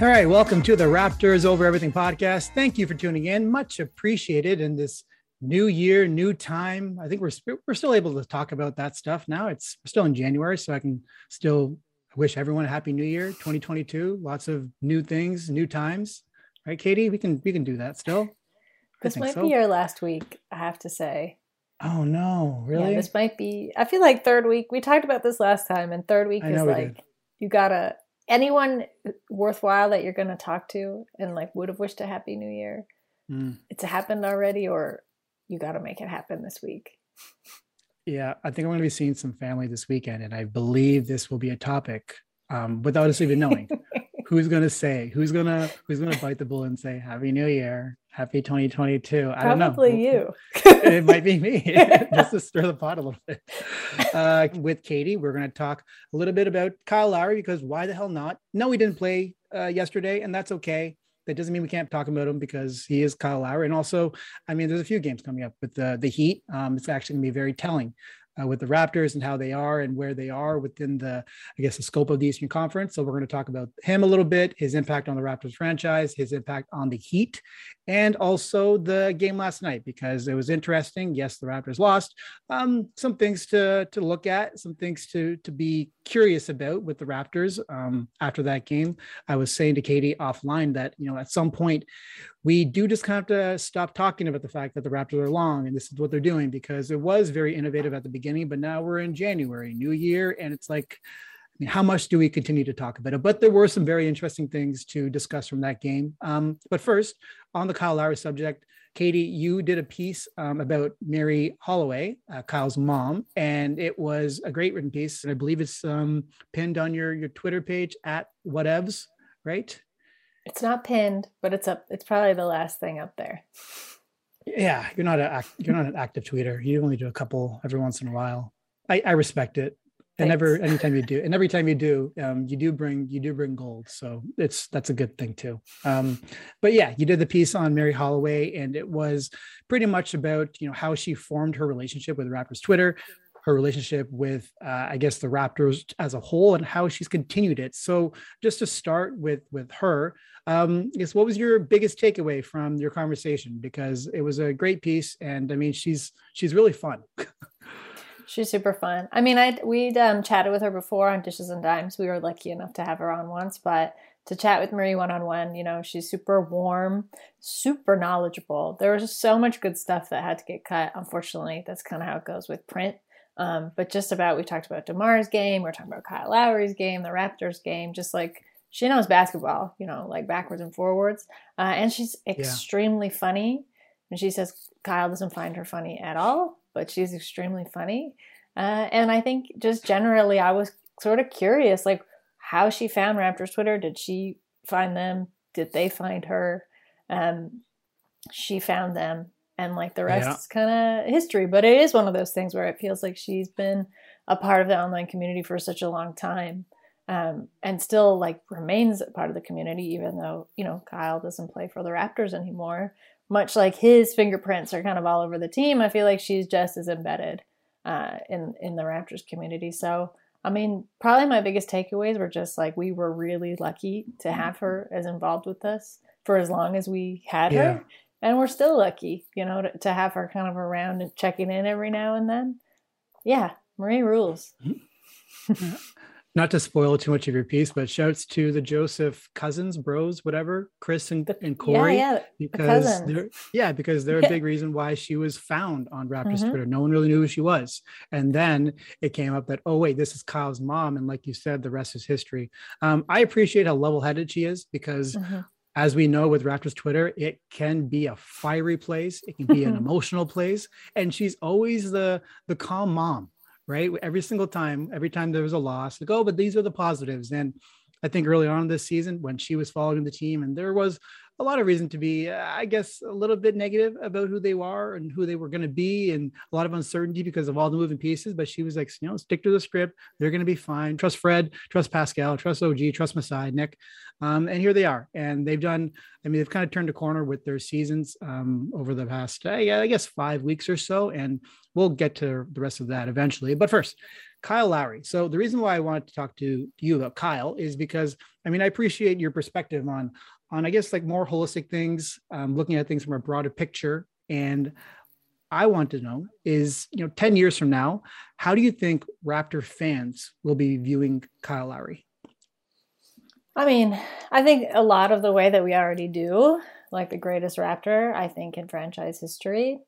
All right, welcome to the Raptors Over Everything podcast. Thank you for tuning in. Much appreciated in this new year, new time. I think we're we're still able to talk about that stuff now. It's we're still in January, so I can still wish everyone a happy new year, 2022. Lots of new things, new times. Right, Katie? We can we can do that still. This might so. be our last week, I have to say. Oh no, really? Yeah, this might be I feel like third week. We talked about this last time, and third week is like you gotta anyone worthwhile that you're going to talk to and like would have wished a happy new year mm. it's happened already or you got to make it happen this week yeah i think i'm going to be seeing some family this weekend and i believe this will be a topic um, without us even knowing who's going to say who's going to who's going to bite the bullet and say happy new year happy 2022 i don't know. Probably you. It might be me. Just to stir the pot a little bit. Uh, with katie we're going to talk a little bit about kyle lowry because why the hell not? No we didn't play uh, yesterday and that's okay. That doesn't mean we can't talk about him because he is Kyle Lowry. And also, I mean, there's a few games coming up with the the Heat. Um, it's actually going to be very telling uh, with the Raptors and how they are and where they are within the, I guess, the scope of the Eastern Conference. So we're going to talk about him a little bit, his impact on the Raptors franchise, his impact on the Heat, and also the game last night because it was interesting. Yes, the Raptors lost. Um, some things to to look at, some things to to be curious about with the Raptors um, after that game. I was saying to Katie offline that you know at some point we do just kind of have to stop talking about the fact that the Raptors are long and this is what they're doing because it was very innovative at the beginning, but now we're in January, new year, and it's like, I mean, how much do we continue to talk about it? But there were some very interesting things to discuss from that game. Um, but first, on the Kyle Lowry subject, Katie, you did a piece um, about Marie Holloway, uh, Kyle's mom, and it was a great written piece. And I believe it's um, pinned on your your Twitter page at whatevs, right? It's not pinned, but it's up. It's probably the last thing up there. Yeah, you're not a you're not an active tweeter. You only do a couple every once in a while. I, I respect it. And never anytime you do, and every time you do, um, you do bring you do bring gold. So it's that's a good thing too. Um, but yeah, you did the piece on Marie Holloway, and it was pretty much about you know how she formed her relationship with Raptors Twitter, her relationship with, uh, I guess, the Raptors as a whole, and how she's continued it. So, just to start with with her, um, I guess what was your biggest takeaway from your conversation? Because it was a great piece, and I mean, she's she's really fun. She's super fun. I mean, I we'd um, chatted with her before on Dishes and Dimes. We were lucky enough to have her on once, but to chat with Marie one on one, you know, she's super warm, super knowledgeable. There was so much good stuff that had to get cut. Unfortunately, that's kind of how it goes with print. Um, but just about, we talked about DeMar's game, we are talking about Kyle Lowry's game, the Raptors game, just like she knows basketball, you know, like backwards and forwards. Uh, and she's extremely yeah. funny. And she says Kyle doesn't find her funny at all, but she's extremely funny. Uh, and I think just generally, I was sort of curious, like how she found Raptors Twitter. Did she find them? Did they find her? Um, she found them and like the rest yeah. is kind of history. But it is one of those things where it feels like she's been a part of the online community for such a long time, um, and still like remains a part of the community, even though you know Kyle doesn't play for the Raptors anymore. Much like his fingerprints are kind of all over the team, I feel like she's just as embedded uh, in in the Raptors community. So. I mean, probably my biggest takeaways were just like we were really lucky to have her as involved with us for as long as we had yeah. her and we're still lucky, you know, to, to have her kind of around and checking in every now and then. Yeah, Marie rules. Not to spoil too much of your piece, but shouts to the Joseph cousins, bros, whatever, Chris and, and Corey, yeah, yeah, because the they're yeah, because they're a big reason why she was found on Raptors mm-hmm. Twitter. No one really knew who she was, and then it came up that oh wait, this is Kyle's mom, and like you said, the rest is history. Um, I appreciate how level-headed she is because. Mm-hmm as we know with Raptors Twitter, it can be a fiery place. It can be an emotional place, and she's always the the calm mom, right? Every single time, every time there was a loss, like, oh, but these are the positives. And I think early on this season, when she was following the team, and there was a lot of reason to be, uh, I guess, a little bit negative about who they are and who they were going to be, and a lot of uncertainty because of all the moving pieces. But she was like, you know, stick to the script. They're going to be fine. Trust Fred, trust Pascal, trust OG, trust Masai, Nick. Um, and here they are. And they've done, I mean, they've kind of turned a corner with their seasons um, over the past, uh, I guess, five weeks or so. And we'll get to the rest of that eventually. But first, Kyle Lowry. So the reason why I wanted to talk to you about Kyle is because I mean I appreciate your perspective on on I guess like more holistic things, um, looking at things from a broader picture. And I want to know is you know ten years from now, how do you think Raptor fans will be viewing Kyle Lowry? I mean, I think a lot of the way that we already do, like the greatest Raptor, I think in franchise history.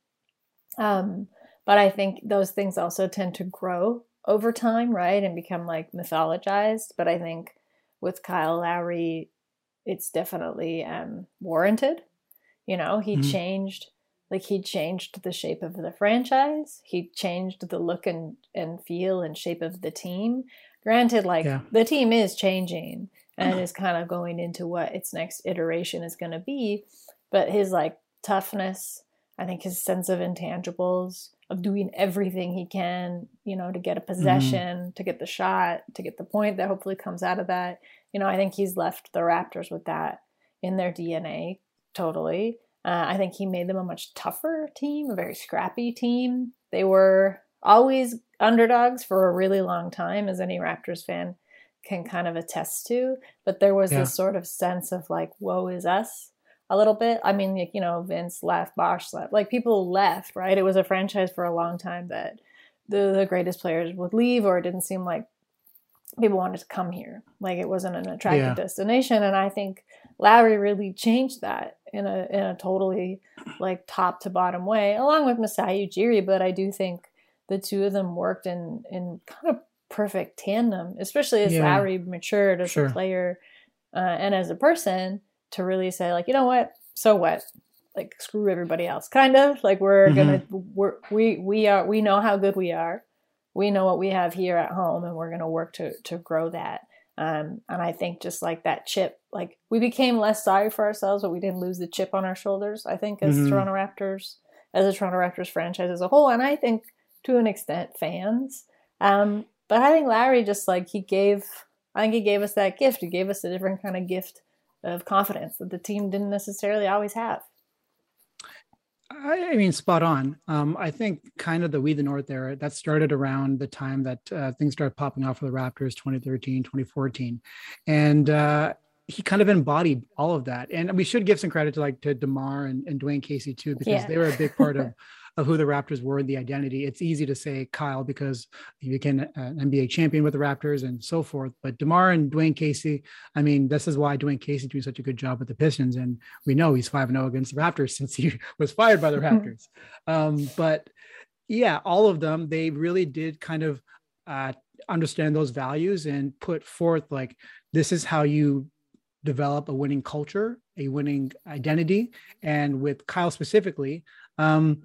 Um, but I think those things also tend to grow over time, right? And become like mythologized. But I think with Kyle Lowry, it's definitely um, warranted. You know, he mm-hmm. changed, like he changed the shape of the franchise. He changed the look and, and feel and shape of the team. Granted, like yeah. the team is changing and is kind of going into what its next iteration is going to be. But his like toughness, I think his sense of intangibles, of doing everything he can, you know, to get a mm-hmm. possession, mm-hmm. to get the shot, to get the point that hopefully comes out of that. You know, I think he's left the Raptors with that in their DNA totally. Uh, I think he made them a much tougher team, a very scrappy team. They were always underdogs for a really long time, as any Raptors fan can kind of attest to. But there was yeah. this sort of sense of like, woe is us a little bit. I mean, like, you know, Vince left, Bosh left, like people left, right? It was a franchise for a long time that the, the greatest players would leave, or it didn't seem like people wanted to come here. Like it wasn't an attractive yeah. destination. And I think Lowry really changed that in a in a totally like top to bottom way, along with Masai Ujiri. But I do think the two of them worked in in kind of perfect tandem, especially as yeah. Lowry matured as sure. a player uh, and as a person to really say like, you know what, so what? Like screw everybody else, kind of like we're mm-hmm. gonna we're, we we are we know how good we are we know what we have here at home and we're to work to to grow that um, and i think just like that chip like we became less sorry for ourselves but we didn't lose the chip on our shoulders i think as mm-hmm. toronto raptors as a toronto raptors franchise as a whole and i think to an extent fans um, but i think lowry just like he gave i think he gave us that gift he gave us a different kind of gift of confidence that the team didn't necessarily always have I, I mean, spot on. Um, I think kind of the We the North era that started around the time that uh, things started popping off for the Raptors 2013, 2014. And uh, he kind of embodied all of that. And we should give some credit to like to DeMar and, and Dwane Casey too, because yeah. they were a big part of of who the Raptors were, and the identity. It's easy to say Kyle because he became an NBA champion with the Raptors and so forth. But DeMar and Dwane Casey, I mean, this is why Dwane Casey doing such a good job with the Pistons. And we know he's 5 0 against the Raptors since he was fired by the Raptors. um, but yeah, all of them, they really did kind of uh, understand those values and put forth like, this is how you develop a winning culture, a winning identity. And with Kyle specifically, um,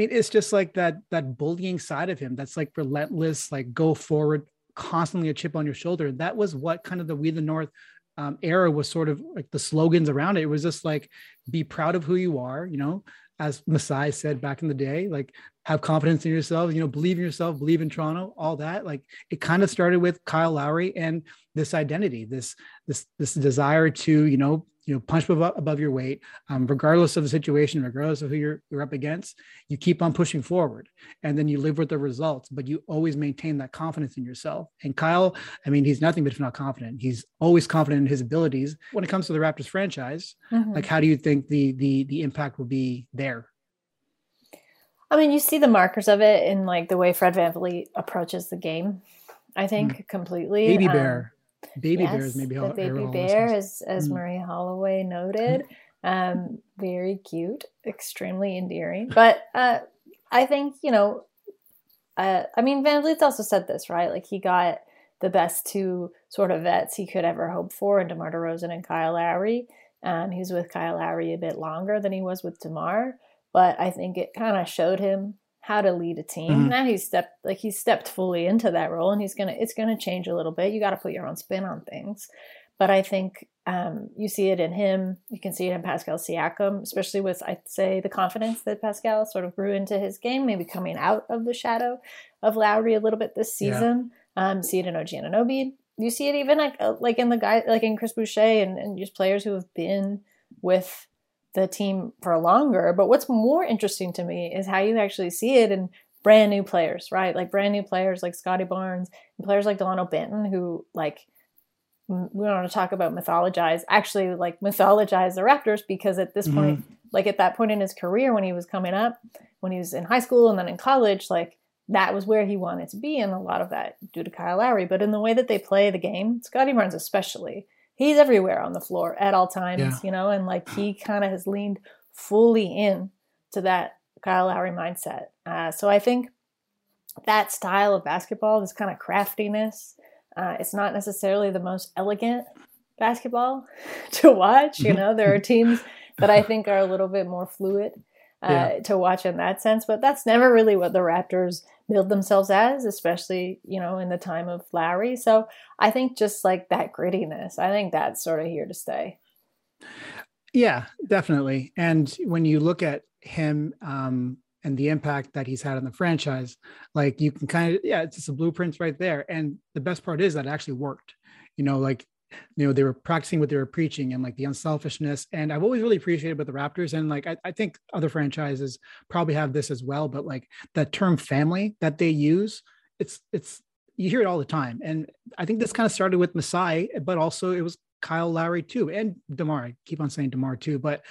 mean, it's just like that that bullying side of him. That's like relentless, like go forward, constantly a chip on your shoulder. That was what kind of the We the North um, era was sort of like the slogans around it. It was just like be proud of who you are, you know, as Masai said back in the day, like have confidence in yourself, you know, believe in yourself, believe in Toronto, all that. Like it kind of started with Kyle Lowry and this identity, this this this desire to, you know, you know punch above, above your weight um, regardless of the situation regardless of who you're, you're up against you keep on pushing forward and then you live with the results but you always maintain that confidence in yourself. And kyle i mean he's nothing but if not confident. He's always confident in his abilities when it comes to the raptors franchise. Mm-hmm. like how do you think the the the impact will be there? I mean you see the markers of it in like the way fred van vanvleet approaches the game i think mm-hmm. completely baby um, bear Baby yes, bears, maybe the baby bear, as as mm. Marie Holloway noted, um, very cute, extremely endearing. But uh, I think you know, uh, I mean, VanVleet's also said this, right? Like he got the best two sort of vets he could ever hope for in DeMar DeRozan and Kyle Lowry. and he's with Kyle Lowry a bit longer than he was with DeMar. But I think it kind of showed him how to lead a team. Mm-hmm. Now he's stepped like he's stepped fully into that role, and he's gonna it's gonna change a little bit. You got to put your own spin on things. But I think um, you see it in him. You can see it in Pascal Siakam, especially with I'd say the confidence that Pascal sort of grew into his game, maybe coming out of the shadow of Lowry a little bit this season. Yeah. Um, see it in OG Anunoby. You see it even like uh, like in the guy like in Chris Boucher and, and just players who have been with the team for longer. But what's more interesting to me is how you actually see it in brand new players, right? Like brand new players like Scottie Barnes and players like Dalano Banton, who like we don't want to talk about mythologize actually like mythologize the raptors because at this mm-hmm. point like at that point in his career when he was coming up when he was in high school and then in college like that was where he wanted to be and a lot of that due to kyle lowry but in the way that they play the game scottie barnes especially he's everywhere on the floor at all times yeah. you know and like he kind of has leaned fully in to that kyle lowry mindset uh, so i think that style of basketball this kind of craftiness uh, it's not necessarily the most elegant basketball to watch. You know, there are teams that I think are a little bit more fluid uh, yeah. to watch in that sense, but that's never really what the Raptors build themselves as, especially, you know, in the time of Lowry. So I think just like that grittiness, I think that's sort of here to stay. Yeah, definitely. And when you look at him, um, and the impact that he's had on the franchise, like you can kind of, yeah, it's just a blueprint right there. And the best part is that it actually worked. You know, like, you know, they were practicing what they were preaching and like the unselfishness. And I've always really appreciated about the Raptors. And like, I, I think other franchises probably have this as well, but like that term family that they use, it's, it's, you hear it all the time. And I think this kind of started with Masai, but also it was Kyle Lowry too, and Demar. I keep on saying Demar too, but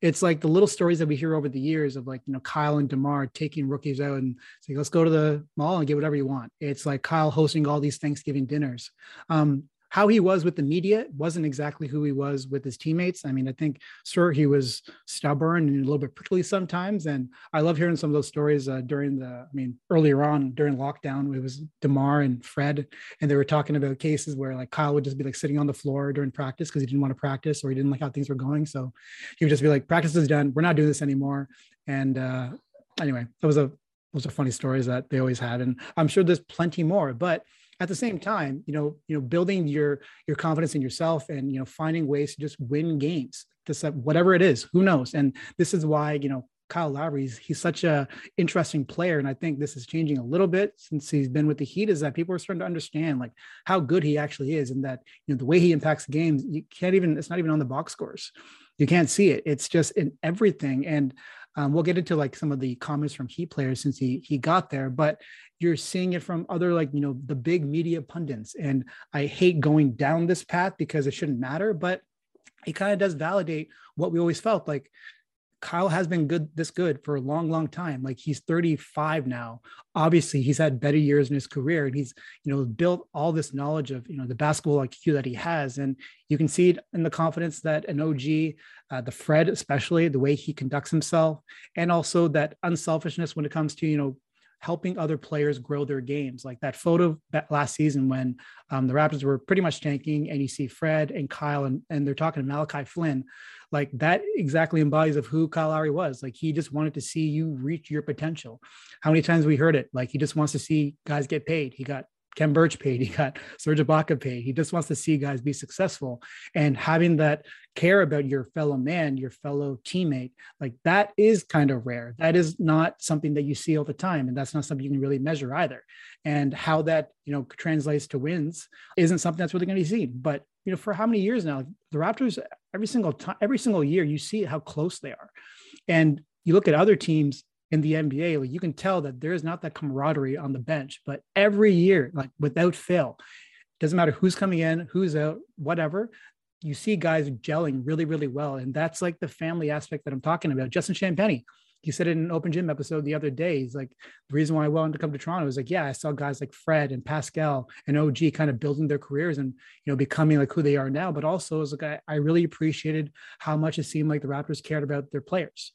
it's like the little stories that we hear over the years of like you know Kyle and Demar taking rookies out and saying let's go to the mall and get whatever you want. It's like Kyle hosting all these Thanksgiving dinners. Um, how he was with the media wasn't exactly who he was with his teammates. I mean, I think, sure, he was stubborn and a little bit prickly sometimes. And I love hearing some of those stories uh, during the, I mean, earlier on during lockdown, it was DeMar and Fred, and they were talking about cases where like Kyle would just be like sitting on the floor during practice because he didn't want to practice or he didn't like how things were going. So he would just be like, practice is done. We're not doing this anymore. And uh, anyway, that was a, those are funny stories that they always had. And I'm sure there's plenty more, but at the same time you know you know building your your confidence in yourself and you know finding ways to just win games this whatever it is who knows and this is why you know Kyle Lowry, he's such a interesting player. And I think this is changing a little bit since he's been with the Heat is that people are starting to understand like how good he actually is and that, you know, the way he impacts games, you can't even, it's not even on the box scores. You can't see it. It's just in everything. And um, we'll get into like some of the comments from Heat players since he, he got there, but you're seeing it from other like you know the big media pundits. And i hate going down this path because it shouldn't matter but it kind of does validate what we always felt. Like Kyle has been good this good for a long, long time. Like he's 35 now. Obviously, he's had better years in his career, and he's you know built all this knowledge of you know the basketball IQ that he has, and you can see it in the confidence that an OG, uh, the Fred especially, the way he conducts himself, and also that unselfishness when it comes to you know helping other players grow their games. Like that photo last season when um, the Raptors were pretty much tanking, and you see Fred and Kyle, and, and they're talking to Malachi Flynn. Like that exactly embodies of who Kyle Lowry was. Like he just wanted to see you reach your potential. How many times we heard it? Like he just wants to see guys get paid. He got Khem Birch paid. He got Serge Ibaka paid. He just wants to see guys be successful. And having that care about your fellow man, your fellow teammate, like that is kind of rare. That is not something that you see all the time. And that's not something you can really measure either. And how that, you know, translates to wins isn't something that's really going to be seen. But, you know, for how many years now, the Raptors, every single time, every single year, you see how close they are. And you look at other teams in the NBA, like you can tell that there is not that camaraderie on the bench, but every year, like without fail, doesn't matter who's coming in, who's out, whatever, you see guys gelling really, really well. And that's like the family aspect that I'm talking about. Justin Champagnie, he said in an open gym episode the other day, he's like, the reason why I wanted to come to Toronto is like, yeah, I saw guys like Fred and Pascal and OG kind of building their careers and, you know, becoming like who they are now. But also as like, I, I really appreciated how much it seemed like the Raptors cared about their players.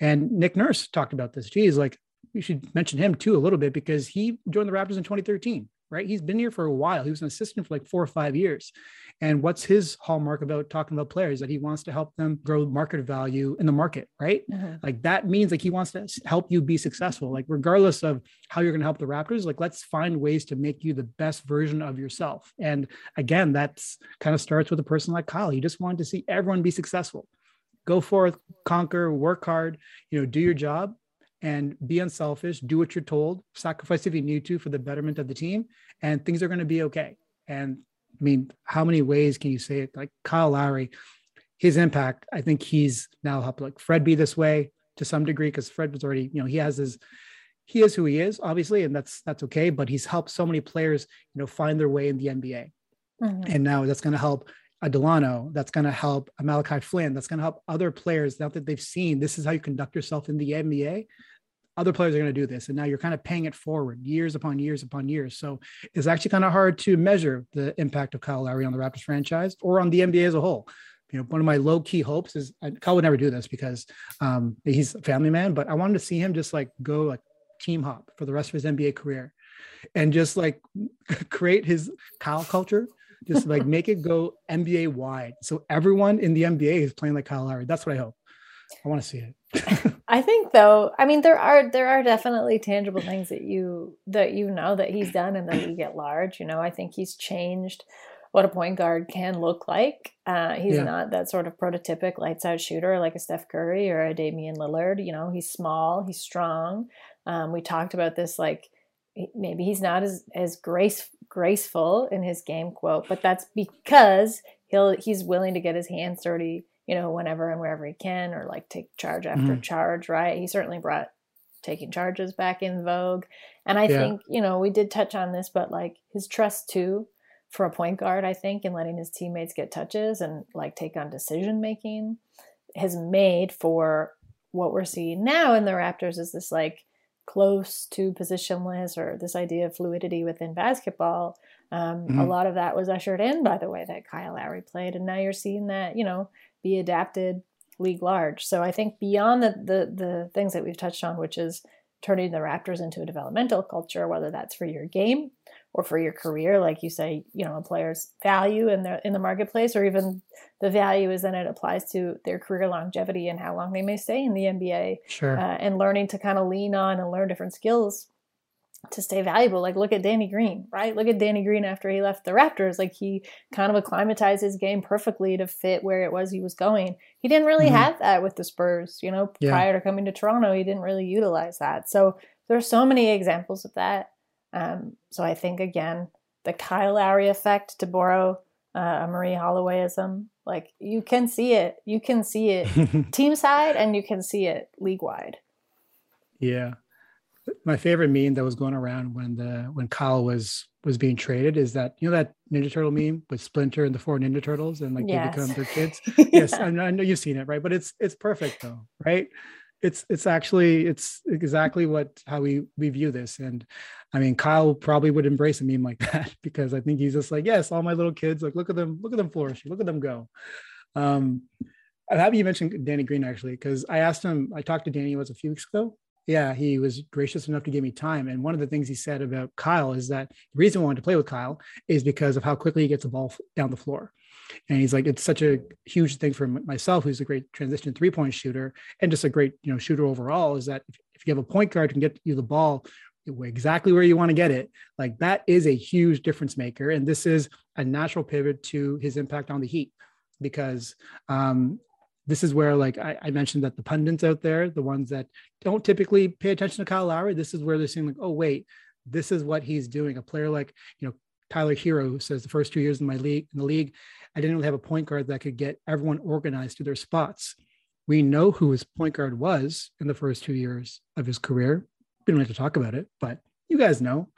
And Nick Nurse talked about this. Geez, like we should mention him too a little bit because he joined the Raptors in 2013. right? He's been here for a while. He was an assistant for like four or five years. And what's his hallmark about talking about players that he wants to help them grow market value in the market, right? Mm-hmm. Like that means like he wants to help you be successful. Like regardless of how you're going to help the Raptors, like let's find ways to make you the best version of yourself. And again, that's kind of starts with a person like Kyle. He just wanted to see everyone be successful. Go forth, conquer, work hard, you know, do your job and be unselfish, do what you're told, sacrifice if you need to for the betterment of the team, and things are going to be okay. And I mean, how many ways can you say it? Like Kyle Lowry, his impact, I think he's now helped like Fred be this way to some degree because Fred was already, you know, he has his, he is who he is, obviously, and that's that's okay. But he's helped so many players, you know, find their way in the NBA, mm-hmm. and now that's going to help a Dalano, that's going to help a Malachi Flynn, that's going to help other players now that they've seen this is how you conduct yourself in the NBA. Other players are going to do this. And now you're kind of paying it forward years upon years upon years. So it's actually kind of hard to measure the impact of Kyle Lowry on the Raptors franchise or on the NBA as a whole. You know, one of my low key hopes is Kyle would never do this because um, he's a family man, but I wanted to see him just like go like team hop for the rest of his NBA career and just like create his Kyle culture just like make it go NBA wide. So everyone in the NBA is playing like Kyle Lowry. That's what I hope. I want to see it. I think though, I mean there are there are definitely tangible things that you that you know that he's done and the league get large. You know, I think he's changed what a point guard can look like. Uh, he's yeah. not that sort of prototypic lights out shooter like a Steph Curry or a Damian Lillard. You know, he's small, he's strong. Um, we talked about this like maybe he's not as as grace graceful in his game quote, but that's because he'll he's willing to get his hands dirty, you know, whenever and wherever he can, or like take charge after mm-hmm. charge. Right? He certainly brought taking charges back in vogue, and I yeah. think you know we did touch on this, but like his trust too for a point guard, I think, in letting his teammates get touches and like take on decision making has made for what we're seeing now in the Raptors is this like close to positionless or this idea of fluidity within basketball. Um, mm-hmm. A lot of that was ushered in by the way that Kyle Lowry played, and now you're seeing that you know be adapted league large. So I think beyond the the, the things that we've touched on, which is turning the Raptors into a developmental culture, whether that's for your game or for your career, like you say, you know, a player's value in the in the marketplace, or even the value is then it applies to their career longevity and how long they may stay in the NBA. Sure. Uh, and learning to kind of lean on and learn different skills to stay valuable. Like look at Danny Green, right? Look at Danny Green after he left the Raptors. Like he kind of acclimatized his game perfectly to fit where it was he was going. He didn't really mm-hmm. have that with the Spurs, you know, yeah. prior to coming to Toronto, he didn't really utilize that. So there's so many examples of that. Um, so I think again, the Kyle Lowry effect to borrow uh, a Marie Hollowayism, like you can see it, you can see it team side, and you can see it league wide. Yeah, my favorite meme that was going around when the when Kyle was was being traded is that you know that Ninja Turtle meme with Splinter and the four Ninja Turtles and like yes. they become their kids. yeah. Yes, I know, I know you've seen it, right? But it's it's perfect though, right? It's it's actually it's exactly what how we we view this, and I mean Kyle probably would embrace a meme like that because I think he's just like yes, all my little kids, like look at them, look at them flourishing, look at them go. Um, I'm happy you mentioned Danny Green actually because I asked him. I talked to Danny was a few weeks ago, yeah, he was gracious enough to give me time. And one of the things he said about Kyle is that the reason I wanted to play with Kyle is because of how quickly he gets the ball down the floor. And he's like, it's such a huge thing for myself, who's a great transition three point shooter and just a great, you know, shooter overall. Is that if, you have a point guard who can get you the ball exactly where you want to get it, like that is a huge difference maker. And this is a natural pivot to his impact on the Heat because um, this is where like I, I, mentioned that the pundits out there, the ones that don't typically pay attention to Kyle Lowry, this is where they're seeing like, oh wait, this is what he's doing. A player like you know Tyler Herro, says the first two years in my league in the league, I didn't really have a point guard that could get everyone organized to their spots. We know who his point guard was in the first two years of his career. We don't have to talk about it, but you guys know.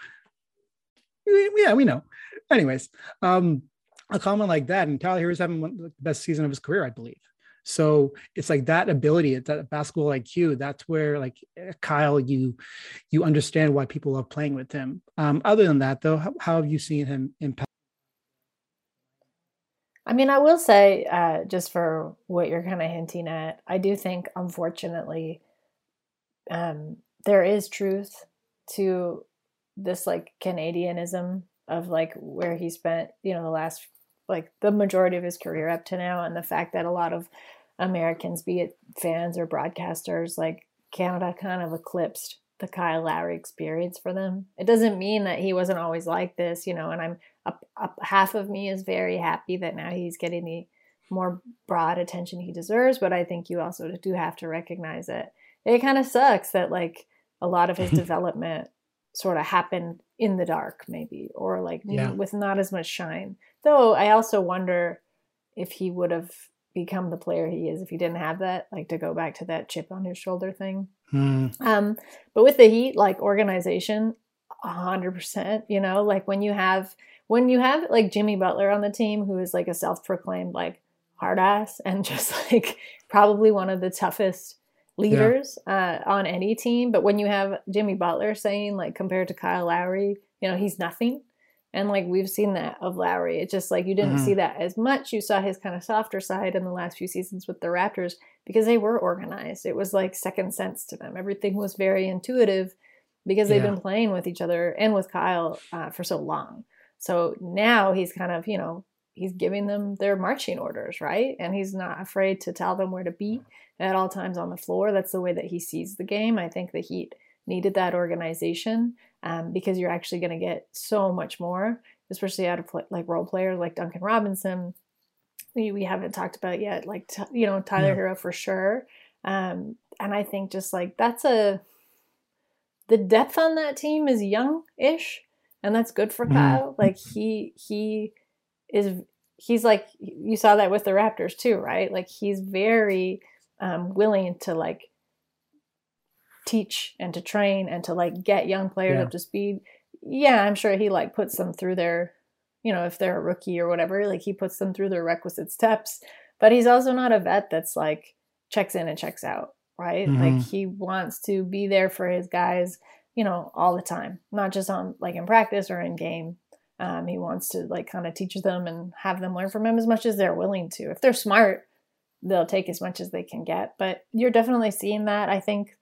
Yeah, we know. Anyways, um, a comment like that, and Tyler Herro's having one, the best season of his career, I believe. So it's like that ability, that basketball IQ. That's where like eh, Kyle, you you understand why people love playing with him. Um, other than that, though, how, how have you seen him impact? I mean, I will say, uh, just for what you're kind of hinting at, I do think, unfortunately, um, there is truth to this like Canadianism of like where he spent, you know, the last like the majority of his career up to now, and the fact that a lot of Americans, be it fans or broadcasters, like Canada kind of eclipsed the Kyle Lowry experience for them. It doesn't mean that he wasn't always like this, you know, and I'm up, up half of me is very happy that now he's getting the more broad attention he deserves, but I think you also do have to recognize it. It kind of sucks that like a lot of his development sort of happened in the dark maybe or like yeah. with not as much shine. Though I also wonder if he would have become the player he is if he didn't have that like to go back to that chip on his shoulder thing hmm. um but with the heat like organization 100% you know like when you have when you have like jimmy butler on the team who is like a self-proclaimed like hard ass and just like probably one of the toughest leaders yeah. uh, on any team but when you have jimmy butler saying like compared to kyle lowry you know he's nothing and like we've seen that of Lowry. It's just like you didn't mm-hmm. see that as much. You saw his kind of softer side in the last few seasons with the Raptors because they were organized. It was like second sense to them. Everything was very intuitive because they've yeah. been playing with each other and with Kyle uh, for so long. So now he's kind of, you know, he's giving them their marching orders, right? And he's not afraid to tell them where to be at all times on the floor. That's the way that he sees the game. I think the Heat needed that organization um, because you're actually going to get so much more, especially out of like role players like Duncan Robinson. We, we haven't talked about yet, like, t- you know, Tyler yeah. Herro for sure. Um, and I think just like that's a, the depth on that team is young ish, and that's good for mm. Kyle. Like, he, he is, he's like, you saw that with the Raptors too, right? Like, he's very um, willing to like teach and to train and to like get young players yeah. up to speed yeah i'm sure he like puts them through their you know if they're a rookie or whatever like he puts them through their requisite steps. But he's also not a vet that's like checks in and checks out right? Mm-hmm. like he wants to be there for his guys you know all the time not just on like in practice or in game. Um, he wants to like kind of teach them and have them learn from him as much as they're willing to. If they're smart they'll take as much as they can get. But you're definitely seeing that i think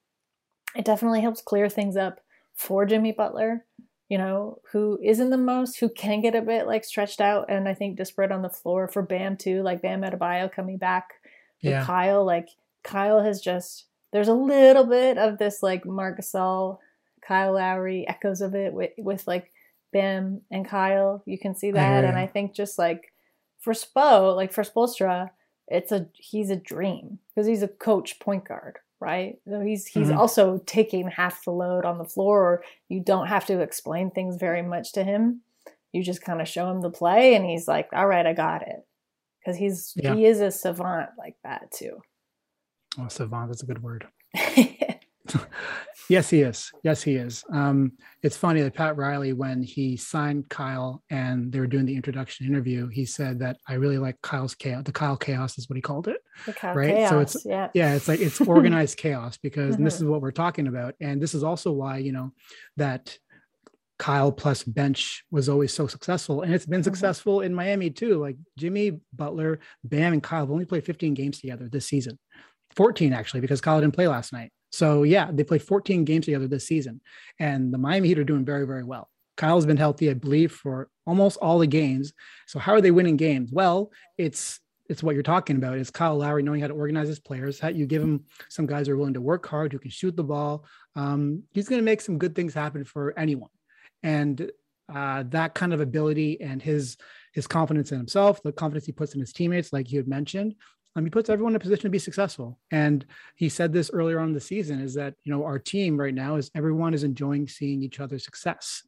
it definitely helps clear things up for Jimmy Butler, you know, who isn't the most, who can get a bit like stretched out and I think disparate on the floor for Bam too, like Bam Adebayo coming back with yeah. Kyle. Like Kyle has just, there's a little bit of this like Marc Gasol, Kyle Lowry echoes of it with, with like Bam and Kyle. You can see that. I and I think just like for Spo, like for Spoelstra, it's a he's a dream because he's a coach point guard, right? So he's he's mm-hmm. also taking half the load on the floor, or you don't have to explain things very much to him. You just kind of show him the play, and he's like, "All right, I got it," because he's yeah. he is a savant like that too. Oh, savant, that's a good word. yes, he is. Yes, he is. Um, it's funny that Pat Riley, when he signed Kyle and they were doing the introduction interview, he said that I really like Kyle's chaos. The Kyle chaos is what he called it. right. Chaos, so it's yeah. yeah, it's like it's organized chaos because mm-hmm. this is what we're talking about, and this is also why you know that Kyle plus bench was always so successful. And it's been mm-hmm. successful in Miami too. Like Jimmy Butler, Bam, and Kyle have only played 15 games together this season. 14 actually, because Kyle didn't play last night. So yeah, they played 14 games together this season, and the Miami Heat are doing very, very well. Kyle's been healthy, I believe, for almost all the games. So how are they winning games? Well, it's it's what you're talking about. It's Kyle Lowry knowing how to organize his players. How you give him some guys who are willing to work hard, who can shoot the ball. Um, he's going to make some good things happen for anyone, and uh, that kind of ability and his his confidence in himself, the confidence he puts in his teammates, like you had mentioned, um, he puts everyone in a position to be successful. And he said this earlier on the season is that, you know, our team right now is everyone is enjoying seeing each other's success.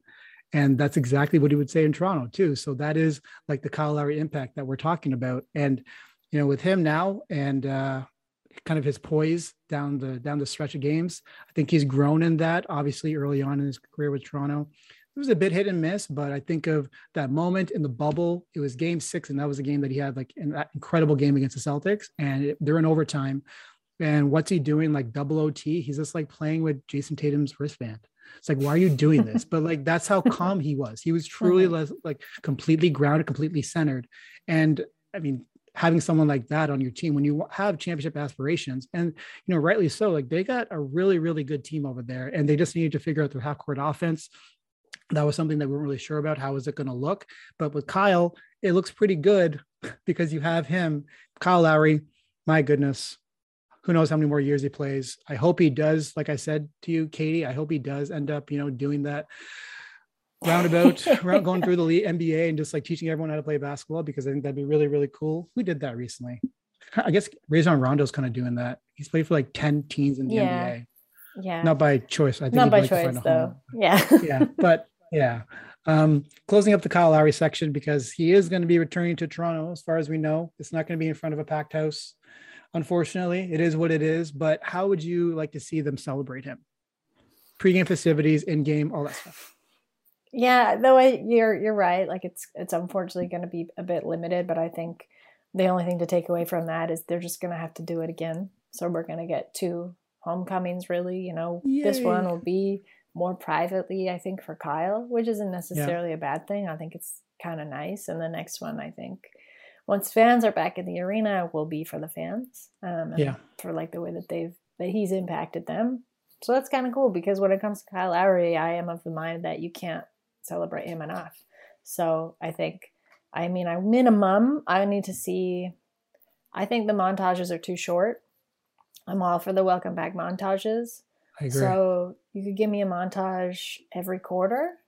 And that's exactly what he would say in Toronto too. So that is like the Kyle Lowry impact that we're talking about. And, you know, with him now and uh, kind of his poise down the down the stretch of games, I think he's grown in that. Obviously, early on in his career with Toronto, it was a bit hit and miss, but I think of that moment in the bubble. It was game six, and that was a game that he had like an incredible game against the Celtics, and it, they're in overtime. And what's he doing? Like double OT? He's just like playing with Jayson Tatum's wristband. It's like, why are you doing this? But like, that's how calm he was. He was truly less, like completely grounded, completely centered. And I mean, having someone like that on your team when you have championship aspirations, and you know, rightly so, like they got a really, really good team over there, and they just needed to figure out their half court offense that was something that we weren't really sure about. How is it going to look? But with Kyle, it looks pretty good because you have him, Kyle Lowry. My goodness, who knows how many more years he plays? I hope he does. Like I said to you, Katie, I hope he does end up, you know, doing that roundabout, going through the NBA and just like teaching everyone how to play basketball because I think that'd be really, really cool. Who did that recently? I guess Rajon Rondo's kind of doing that. He's played for like 10 teams in the Yeah. NBA. Yeah. Not by choice. I think Not he'd by like to find choice a home. though. Yeah. yeah, but yeah. Um, closing up the Kyle Lowry section because he is going to be returning to Toronto, as far as we know. It's not going to be in front of a packed house. Unfortunately, it is what it is. But how would you like to see them celebrate him? Pre-game festivities, in-game, all that stuff. Yeah, though I, you're you're right. Like it's it's unfortunately going to be a bit limited, but I think the only thing to take away from that is they're just going to have to do it again. So we're going to get two homecomings. Really, you know, this one will be more privately, I think, for Kyle, which isn't necessarily a bad thing. I think it's kind of nice. And the next one, I think, once fans are back in the arena, will be for the fans. Um, Yeah. for like the way that they've that he's impacted them. So that's kind of cool because when it comes to Kyle Lowry, I am of the mind that you can't celebrate him enough. So I think, I mean, I minimum I need to see. I think the montages are too short. I'm all for the welcome back montages. I agree. So you could give me a montage every quarter.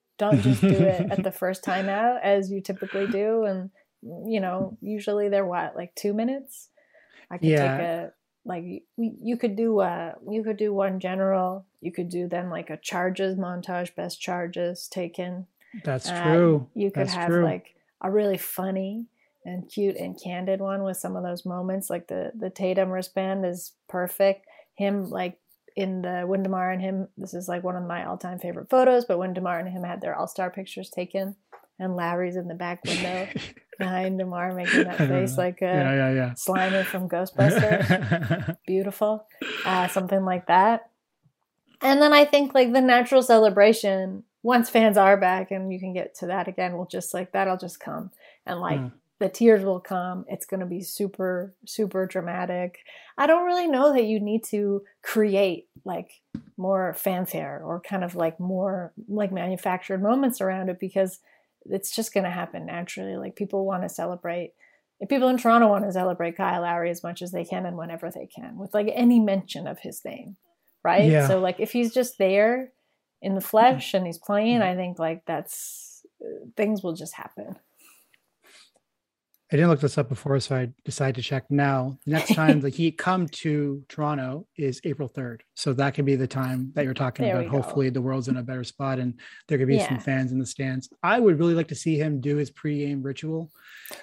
Don't just do it at the first time out as you typically do. And you know, usually they're what, like two minutes? I could Yeah. take a like you, you could do a, you could do one general. You could do then like a charges montage, best charges taken. That's Um, true. You could That's have true. like a really funny and cute and candid one with some of those moments. Like the the Tatum wristband is perfect. Him like in the when Demar and him. This is like one of my all time favorite photos. But when Demar and him had their all star pictures taken, and Lowry's in the back window behind Demar making that face like a yeah, yeah, yeah. Slimer from Ghostbusters beautiful, uh, something like that. And then I think like the natural celebration, once fans are back and you can get to that again, We'll just like that'll just come and like Mm. The tears will come. It's going to be super, super dramatic. I don't really know that you need to create like more fanfare or kind of like more like manufactured moments around it because it's just going to happen naturally. Like people want to celebrate if people in Toronto want to celebrate Kyle Lowry as much as they can and whenever they can with like any mention of his name, right? Yeah. So like if he's just there in the flesh and he's playing, I think like that's uh, things will just happen. I didn't look this up before, so I decided to check now. The next time the Heat come to Toronto is April 3rd. So that could be the time that you're talking There about. Hopefully, the world's in a better spot and there could be some fans in the stands. I would really like to see him do his pregame ritual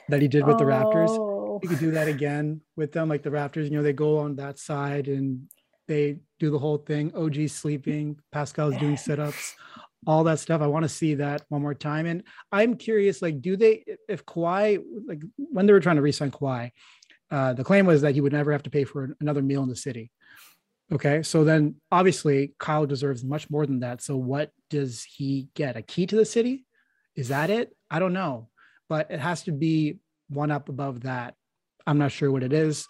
that he did with the Raptors. Oh, You could do that again with them, like the Raptors. You know, they go on that side and they do the whole thing. OG's sleeping, Pascal's doing sit ups, all that stuff. I want to see that one more time. And I'm curious, like, do they, if Kawhi, like, when they were trying to re-sign Kawhi, uh, the claim was that he would never have to pay for another meal in the city. Okay, so then obviously Kyle deserves much more than that. So what does he get? A key to the city? Is that it? I don't know, but it has to be one up above that. I'm not sure what it is,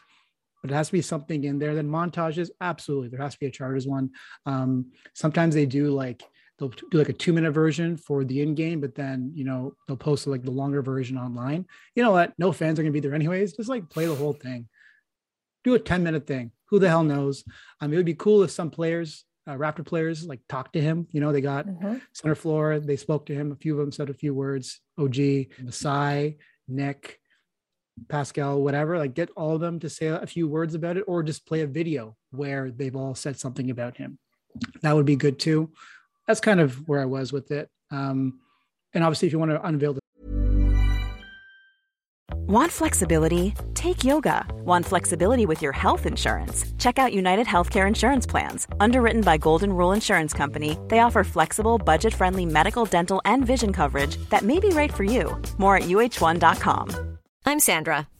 but it has to be something in there. Then montages, absolutely, there has to be a Charters one. Um, sometimes they do like they'll do like a two minute version for the in game, but then you know they'll post like the longer version online. You know what? No fans are gonna be there anyways. Just like play the whole thing. Do a 10 minute thing. Who the hell knows? Um, it would be cool if some players, uh, Raptor players, like talk to him. You know, they got mhm. center floor. They spoke to him. A few of them said a few words. OG, Masai, Nick, Pascal, whatever. Like get all of them to say a few words about it, or just play a video where they've all said something about him. That would be good too. That's kind of where I was with it. Um, and obviously, if you want to unveil the Want flexibility? Take yoga. Want flexibility with your health insurance? Check out United Healthcare Insurance Plans. Underwritten by Golden Rule Insurance Company, they offer flexible, budget friendly medical, dental, and vision coverage that may be right for you. More at uh1.com. I'm Sandra,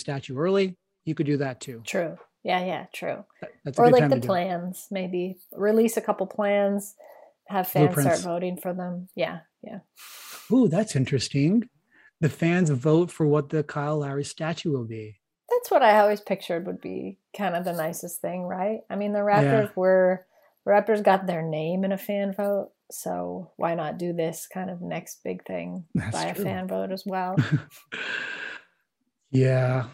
Statue early, you could do that too. True. Yeah, yeah, true. That's Or like the do it. plans, maybe release a couple plans, have fans Blueprints. start voting for them. Yeah, yeah. Ooh, that's interesting. The fans vote for what the Kyle Lowry statue will be. That's what I always pictured would be kind of the nicest thing, right? I mean, the Raptors were the Raptors got their name in a fan vote, so why not do this kind of next big thing That's by a fan vote as well? yeah.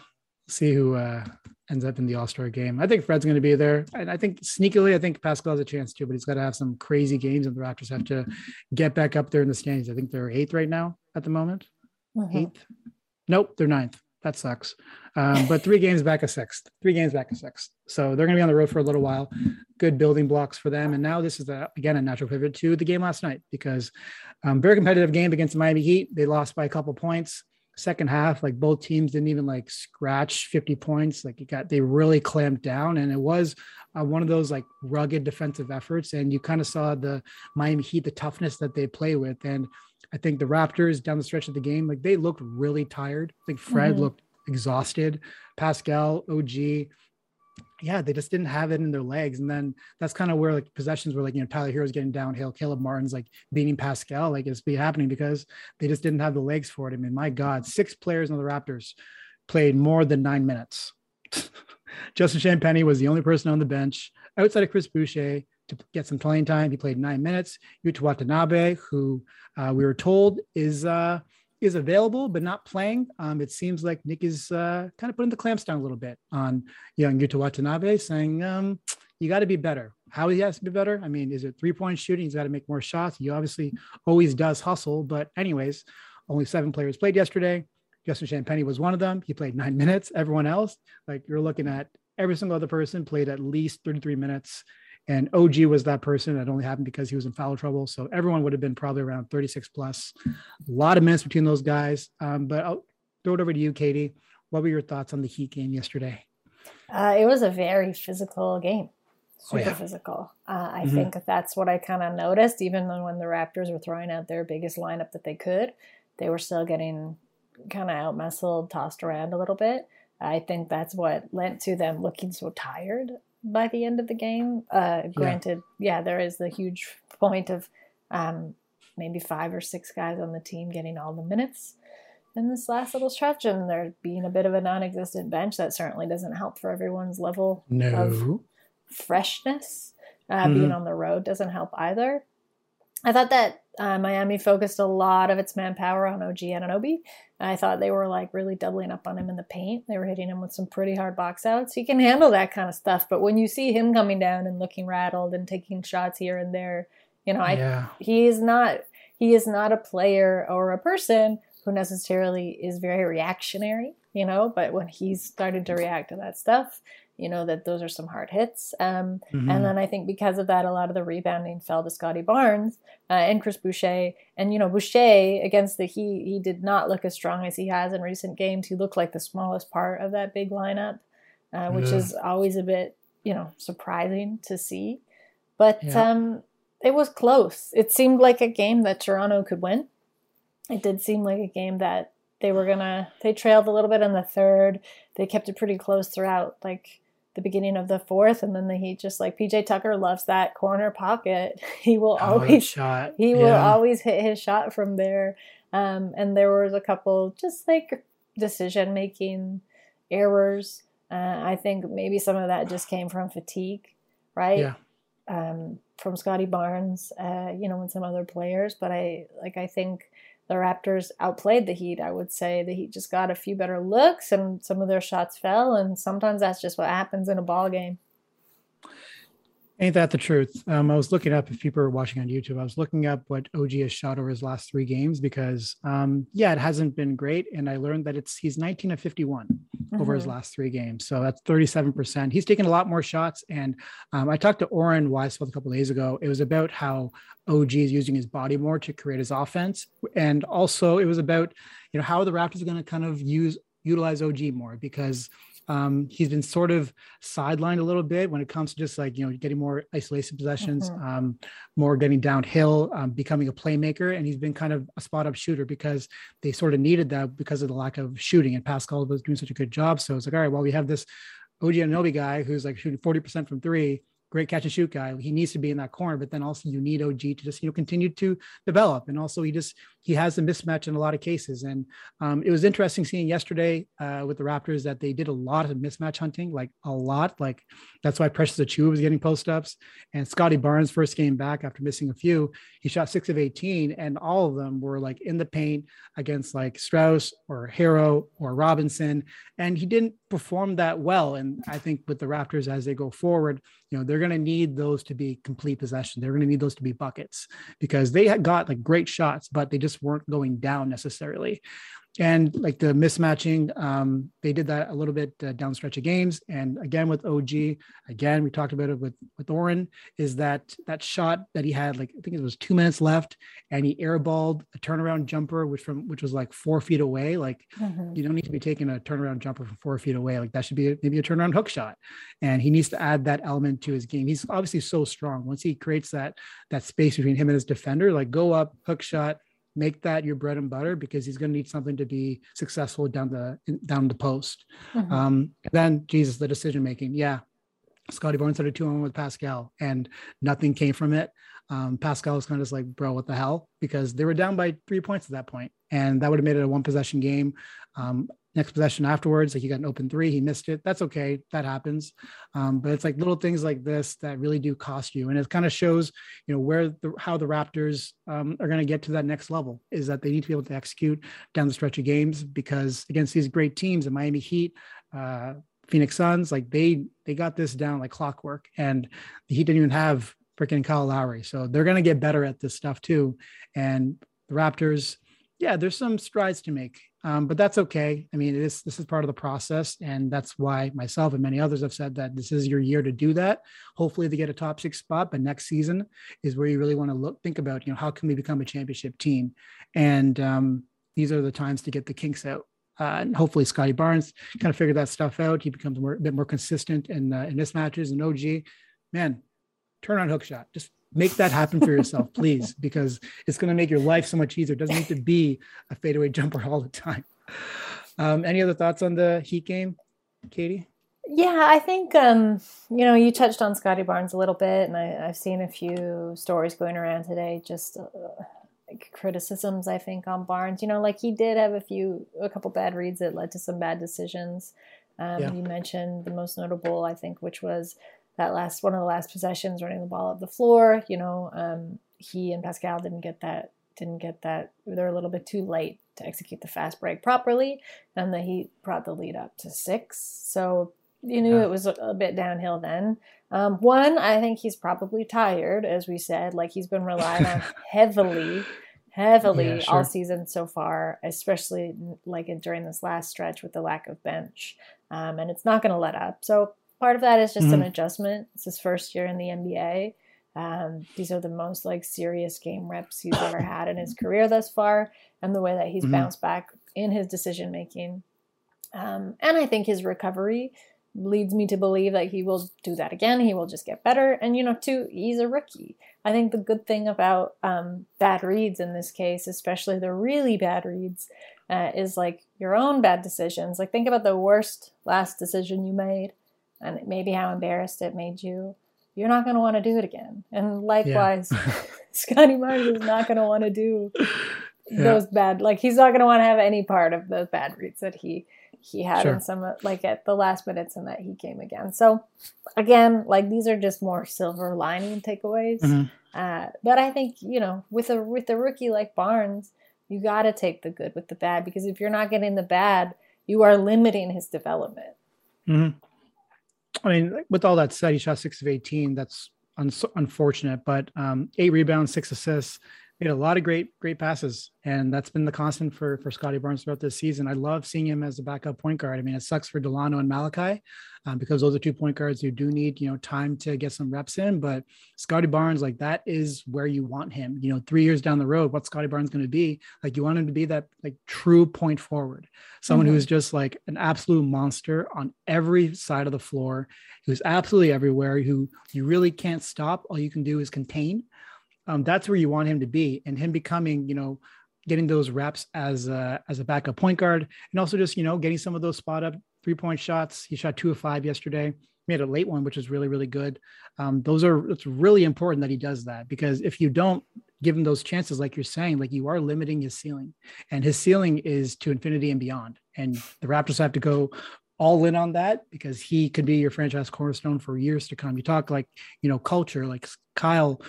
See who uh, ends up in the All Star game. I think Fred's going to be there. And I think sneakily, I think Pascal has a chance too, but he's got to have some crazy games, and the Raptors have to get back up there in the standings. I think they're eighth right now at the moment. Mhm. Eighth? Nope, they're ninth. That sucks. Um, but three games back of sixth. Three games back of sixth. So they're going to be on the road for a little while. Good building blocks for them. And now this is a, again a natural pivot to the game last night because um, very competitive game against the Miami Heat. They lost by a couple points. Second half, like both teams didn't even like scratch 50 points. Like it got they really clamped down, and it was uh, one of those like rugged defensive efforts. And you kind of saw the Miami Heat, the toughness that they play with. And I think the Raptors down the stretch of the game, like they looked really tired. Like think Fred Mhm. looked exhausted. Pascal, OG, yeah, they just didn't have it in their legs. And then that's kind of where like possessions were like, you know, Tyler Herro's getting downhill, Caleb Martin's like beating Pascal, like it's be happening because they just didn't have the legs for it. I mean, my God, six players on the Raptors played more than nine minutes. Justin Champagnie was the only person on the bench outside of Chris Boucher to get some playing time. He played nine minutes. Yuta Watanabe, who uh, we were told is uh, is available but not playing. Um, it seems like Nick is uh, kind of putting the clamps down a little bit on young Yuta Watanabe, saying um, you got to be better. How he has to be better? I mean, is it three point shooting? He's got to make more shots. He obviously always does hustle, but anyways, only seven players played yesterday. Justin Champagnie was one of them. He played nine minutes. Everyone else, like you're looking at every single other person played at least 33 minutes. And OG was that person. That only happened because he was in foul trouble. So everyone would have been probably around 36 plus. A lot of minutes between those guys. Um, but I'll throw it over to you, Katie. What were your thoughts on the Heat game yesterday? Uh, it was a very physical game, Oh, super yeah. physical. Uh, I Mhm. think that's what I kind of noticed. Even though when the Raptors were throwing out their biggest lineup that they could, they were still getting kind of out muscled, tossed around a little bit. I think that's what lent to them looking so tired by the end of the game. Uh, granted, yeah. there is the huge point of um, maybe five or six guys on the team getting all the minutes in this last little stretch, and there being a bit of a non-existent bench that certainly doesn't help for everyone's level No. freshness. Uh, Being on the road doesn't help either. I thought that uh, Miami focused a lot of its manpower on OG Anunoby. I thought they were like really doubling up on him in the paint. They were hitting him with some pretty hard box outs. He can handle that kind of stuff, but when you see him coming down and looking rattled and taking shots here and there, you know, I yeah. he is not he is not a player or a person who necessarily is very reactionary you know but when he's starting to react to that stuff you know that those are some hard hits um, Mhm. and then i think because of that a lot of the rebounding fell to scottie barnes uh, and chris boucher and you know boucher against the heat he did not look as strong as he has in recent games he looked like the smallest part of that big lineup uh, which Yeah. is always a bit you know surprising to see but Yeah. um it was close. It seemed like a game that Toronto could win. It did seem like a game that they were gonna. They trailed a little bit in the third. They kept it pretty close throughout, like the beginning of the fourth, and then the Heat just like PJ Tucker loves that corner pocket. He will Oh, always shot. he will always hit his shot from there. Um, and there was a couple just like decision making errors. Uh, I think maybe some of that just came from fatigue, right? Yeah. Um, from Scottie Barnes, uh, you know, and some other players. But I like I think the Raptors outplayed the Heat. I would say the Heat just got a few better looks, and some of their shots fell. And sometimes that's just what happens in a ball game. Ain't that the truth? Um, I was looking up if people are watching on YouTube. I was looking up what OG has shot over his last three games because, um, yeah, it hasn't been great, and I learned that it's he's 19 of 51 over his Mhm. last three games, so that's 37 percent. He's taken a lot more shots, and um, I talked to Oren Weisfeld a couple days ago. It was about how OG is using his body more to create his offense, and also it was about you know how the Raptors are going to kind of use utilize OG more because Um, he's been sort of sidelined a little bit when it comes to just like you know getting more isolation possessions, mm-hmm. um, more getting downhill, um, becoming a playmaker, and he's been kind of a spot up shooter because they sort of needed that because of the lack of shooting. And Pascal was doing such a good job, so it's like all right, well we have this OG Anunoby guy who's like shooting forty percent from three great catch and shoot guy. He needs to be in that corner, but then also you need OG to just you know continue to develop. And also he just he has a mismatch in a lot of cases. And um, it was interesting seeing yesterday uh, with the Raptors that they did a lot of mismatch hunting, like a lot. Like that's why Precious Achiuwa was getting post ups. And Scottie Barnes first game back after missing a few, he shot six of 18, and all of them were like in the paint against like Strus or Herro or Robinson. And he didn't perform that well. And I think with the Raptors as they go forward, you know, they're going to need those to be complete possession. They're going to need those to be buckets because they had got like great shots, but they just weren't going down necessarily and like the mismatching um, they did that a little bit uh, down stretch of games. And again with og again we talked about it with with oren is that that shot that he had like i think it was two minutes left and he airballed a turnaround jumper which from which was like four feet away like mm-hmm. you don't need to be taking a turnaround jumper from four feet away. Like that should be a, maybe a turnaround hook shot. And he needs to add that element to his game. He's obviously so strong. Once he creates that that space between him and his defender like go up hook shot make that your bread and butter because he's going to need something to be successful down the down the post. Mm-hmm. Um, then Jesus, the decision making. Yeah, Scottie Barnes had a two on with Pascal, and nothing came from it. Um, Pascal was kind of just like, bro, what the hell? Because they were down by three points at that point, and that would have made it a one possession game. Um, next possession afterwards, like he got an open three, he missed it. That's okay, that happens. Um, but it's like little things like this that really do cost you, and it kind of shows, you know, where the how the Raptors um, are going to get to that next level is that they need to be able to execute down the stretch of games because against these great teams, the Miami Heat. Uh, Phoenix Suns, like they they got this down like clockwork, and the Heat didn't even have freaking Kyle Lowry, so they're gonna get better at this stuff too. And the Raptors, yeah, there's some strides to make, um, but that's okay. I mean, it is this is part of the process, and that's why myself and many others have said that this is your year to do that. Hopefully, to get a top six spot, but next season is where you really want to look think about. You know, how can we become a championship team? And um, these are the times to get the kinks out. Uh, and hopefully, Scottie Barnes kind of figure that stuff out. He becomes more, a bit more consistent in uh, in mismatches. And OG, man, turn on hook shot. Just make that happen for yourself, please, because it's going to make your life so much easier. It doesn't need to be a fadeaway jumper all the time. Um, any other thoughts on the Heat game, Katie? Yeah, I think um, you know you touched on Scottie Barnes a little bit, and I, have seen a few stories going around today, just uh, like criticisms I think on Barnes. You know, like he did have a few, a couple bad reads that led to some bad decisions. Um, yeah. You mentioned the most notable, I think, which was that last one of the last possessions, running the ball up the floor. You know, um, he and Pascal didn't get that. Didn't get that. They're a little bit too late to execute the fast break properly, and the Heat brought the lead up to six. So you knew it was a, a, bit downhill then. Um, one, I think he's probably tired, as we said. Like he's been relied on heavily, heavily yeah, sure. all season so far, especially like during this last stretch with the lack of bench. Um, and it's not going to let up. So part of that is just mm-hmm. an adjustment. It's his first year in the NBA. Um, these are the most like serious game reps he's ever had in his career thus far, and the way that he's mm-hmm. bounced back in his decision making. Um, and I think his recovery leads me to believe that he will do that again. He will just get better. And, you know, too, he's a rookie. I think the good thing about um, bad reads in this case, especially the really bad reads, uh, is like your own bad decisions. Like, think about the worst last decision you made and maybe how embarrassed it made you, you're not going to want to do it again. And likewise, yeah. Scottie Barnes is not going to want to do yeah. those bad, like he's not going to want to have any part of those bad reads that he he had sure. in some like at the last minutes and that he came again. So again, like these are just more silver lining takeaways. Mm-hmm. Uh, but I think you know with a with a rookie like Barnes, you got to take the good with the bad because if you're not getting the bad, you are limiting his development. Mm-hmm. I mean, with all that said, he shot six of 18. That's un- unfortunate, but um, eight rebounds, six assists. Made a lot of great, great passes, and that's been the constant for for Scottie Barnes throughout this season. I love seeing him as a backup point guard. I mean, it sucks for Dalano and Malachi um, because those are two point guards who do need you know time to get some reps in. But scottie Barnes, like that, is where you want him. You know, three years down the road, what's scottie Barnes going to be? Like you want him to be that like true point forward, someone mm-hmm. who's just like an absolute monster on every side of the floor, who's absolutely everywhere, who you really can't stop. All you can do is contain um, that's where you want him to be. And him becoming you know getting those reps as a, as a backup point guard and also just you know getting some of those spot up three point shots. He shot two of five yesterday. Made a late one which is really really good. Um, those are it's really important that he does that because if you don't give him those chances like you're saying like you are limiting his ceiling and his ceiling is to infinity and beyond. And the raptors have to go all in on that because he could be your franchise cornerstone for years to come. You talk like you know culture like kyle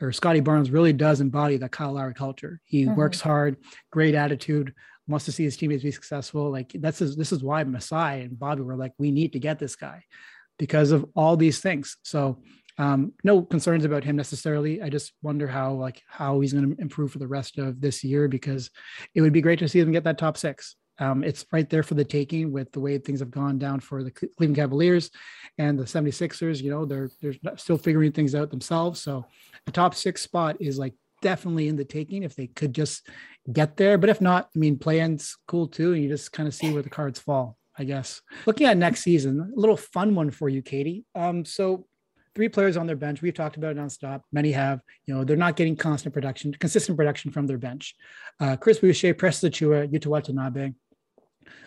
or Scottie Barnes really does embody the Kyle Lowry culture. He mm-hmm. works hard, great attitude, wants to see his teammates be successful. Like that's his, this is why Masai and Bobby were like, we need to get this guy because of all these things. So um, no concerns about him necessarily. I just wonder how like how he's going to improve for the rest of this year because it would be great to see him get that top six. Um, it's right there for the taking with the way things have gone down for the Cleveland Cavaliers and the 76ers. You know, they're they're still figuring things out themselves. So the top six spot is like definitely in the taking if they could just get there. But if not, I mean, play-in's cool too. And you just kind of see where the cards fall, I guess. Looking at next season, a little fun one for you, Katie. Um, so three players on their bench. We've talked about it nonstop. Many have, you know, they're not getting constant production, consistent production from their bench. Uh, Chris Boucher, Precious Achiuwa, Yuta Watanabe,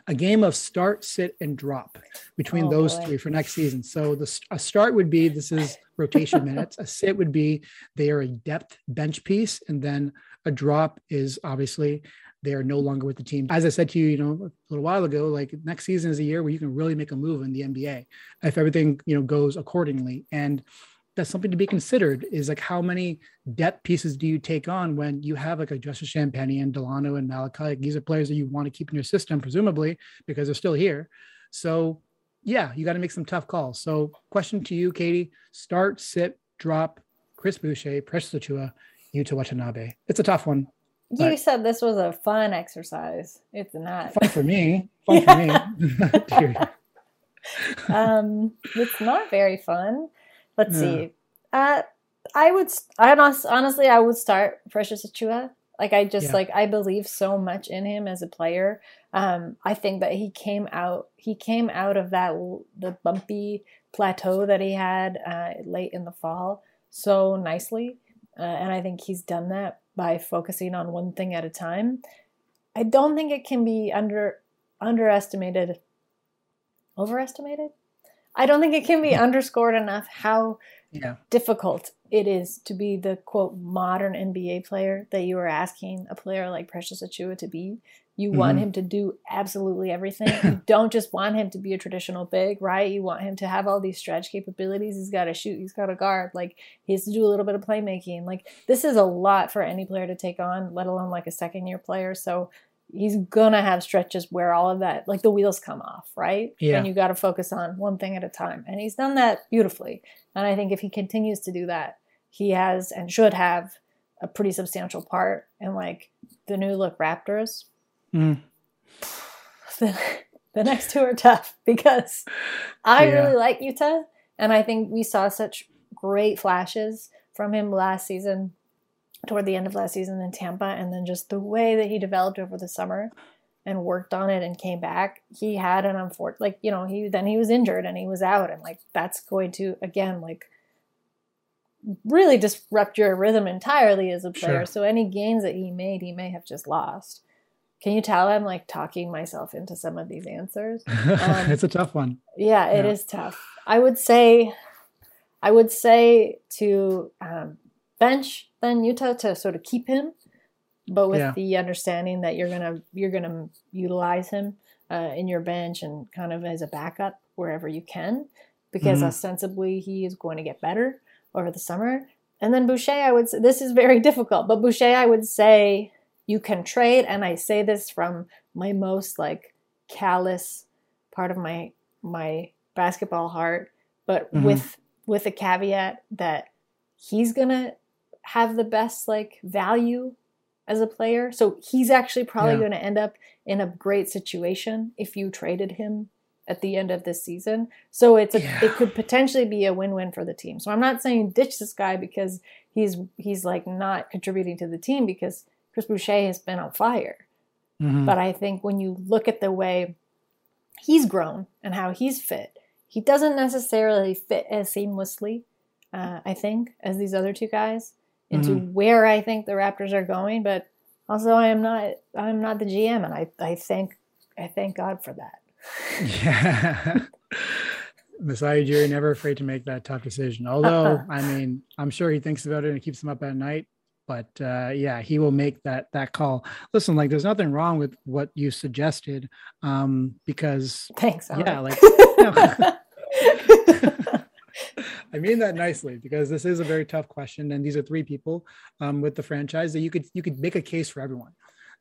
a game of start, sit, and drop between oh, those boy. three for next season. So the a start would be this is rotation minutes. A sit would be they are a depth bench piece, and then a drop is obviously they are no longer with the team. As I said to you, you know, a little while ago, like next season is a year where you can really make a move in the NBA if everything you know goes accordingly. And that's something to be considered is like how many depth pieces do you take on when you have like a Justice Champagne and Dalano and Malachi? Like these are players that you want to keep in your system, presumably, because they're still here. So yeah, you got to make some tough calls. So question to you, Katie, start, sit, drop, Chris Boucher, Precious Achiuwa, Yuta Watanabe. It's a tough one. You said this was a fun exercise. It's not. Fun for me. Fun for me. um, it's not very fun. Let's yeah. see. Uh, I would. I honestly, I would start Precious Achiuwa. Like I just yeah. like I believe so much in him as a player. Um, I think that he came out. He came out of that the bumpy plateau that he had uh, late in the fall so nicely, uh, and I think he's done that by focusing on one thing at a time. I don't think it can be under underestimated. Overestimated? I don't think it can be underscored enough how yeah. difficult it is to be the quote modern NBA player that you are asking a player like Precious Achiuwa to be. You mm-hmm. want him to do absolutely everything. you don't just want him to be a traditional big, right? You want him to have all these stretch capabilities. He's got to shoot, he's got to guard, like he has to do a little bit of playmaking. Like this is a lot for any player to take on, let alone like a second year player. So he's gonna have stretches where all of that like the wheels come off right yeah. and you got to focus on one thing at a time and he's done that beautifully and i think if he continues to do that he has and should have a pretty substantial part in like the new look raptors mm. the, the next two are tough because i yeah. really like Yuta and i think we saw such great flashes from him last season toward the end of last season in Tampa, and then just the way that he developed over the summer and worked on it and came back, he had an unfortunate, like you know, he then he was injured and he was out, and like that's going to again like really disrupt your rhythm entirely as a player. Sure. So any gains that he made, he may have just lost. Can you tell I'm like talking myself into some of these answers? Um, it's a tough one. Yeah, it yeah. is tough. I would say, I would say to um, bench then Yuta to sort of keep him, but with yeah. the understanding that you're gonna you're gonna utilize him uh, in your bench and kind of as a backup wherever you can, because mm-hmm. ostensibly he is going to get better over the summer. And then Boucher, I would say this is very difficult, but Boucher, I would say you can trade, and I say this from my most like callous part of my my basketball heart, but mm-hmm. with with a caveat that he's gonna have the best like value as a player. So he's actually probably Yeah. going to end up in a great situation if you traded him at the end of this season. So it's a, Yeah. it could potentially be a win-win for the team. So I'm not saying ditch this guy because he's he's like not contributing to the team because Chris Boucher has been on fire. Mhm. But I think when you look at the way he's grown and how he's fit, he doesn't necessarily fit as seamlessly, uh, I think, as these other two guys into where I think the Raptors are going. But also, I am not I'm not the GM, and I I thank I thank God for that. Yeah. Masai Ujiri never afraid to make that tough decision. Although, I mean, I'm sure he thinks about it and it keeps him up at night. But uh, yeah, he will make that that call. Listen, like, there's nothing wrong with what you suggested, um, because Thanks. yeah, Alec. like, I mean that nicely because this is a very tough question, and these are three people um, with the franchise that you could you could make a case for everyone.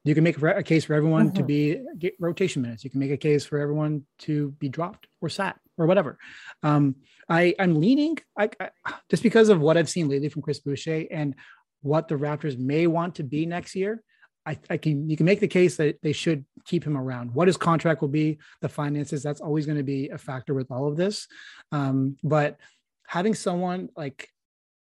You can make a case for everyone to Mhm. be get rotation minutes. You can make a case for everyone to be dropped or sat or whatever. Um, I I'm leaning I, I just because of what I've seen lately from Chris Boucher and what the Raptors may want to be next year. I, I can you can make the case that they should keep him around. What his contract will be, the finances, that's always going to be a factor with all of this. Um, but having someone like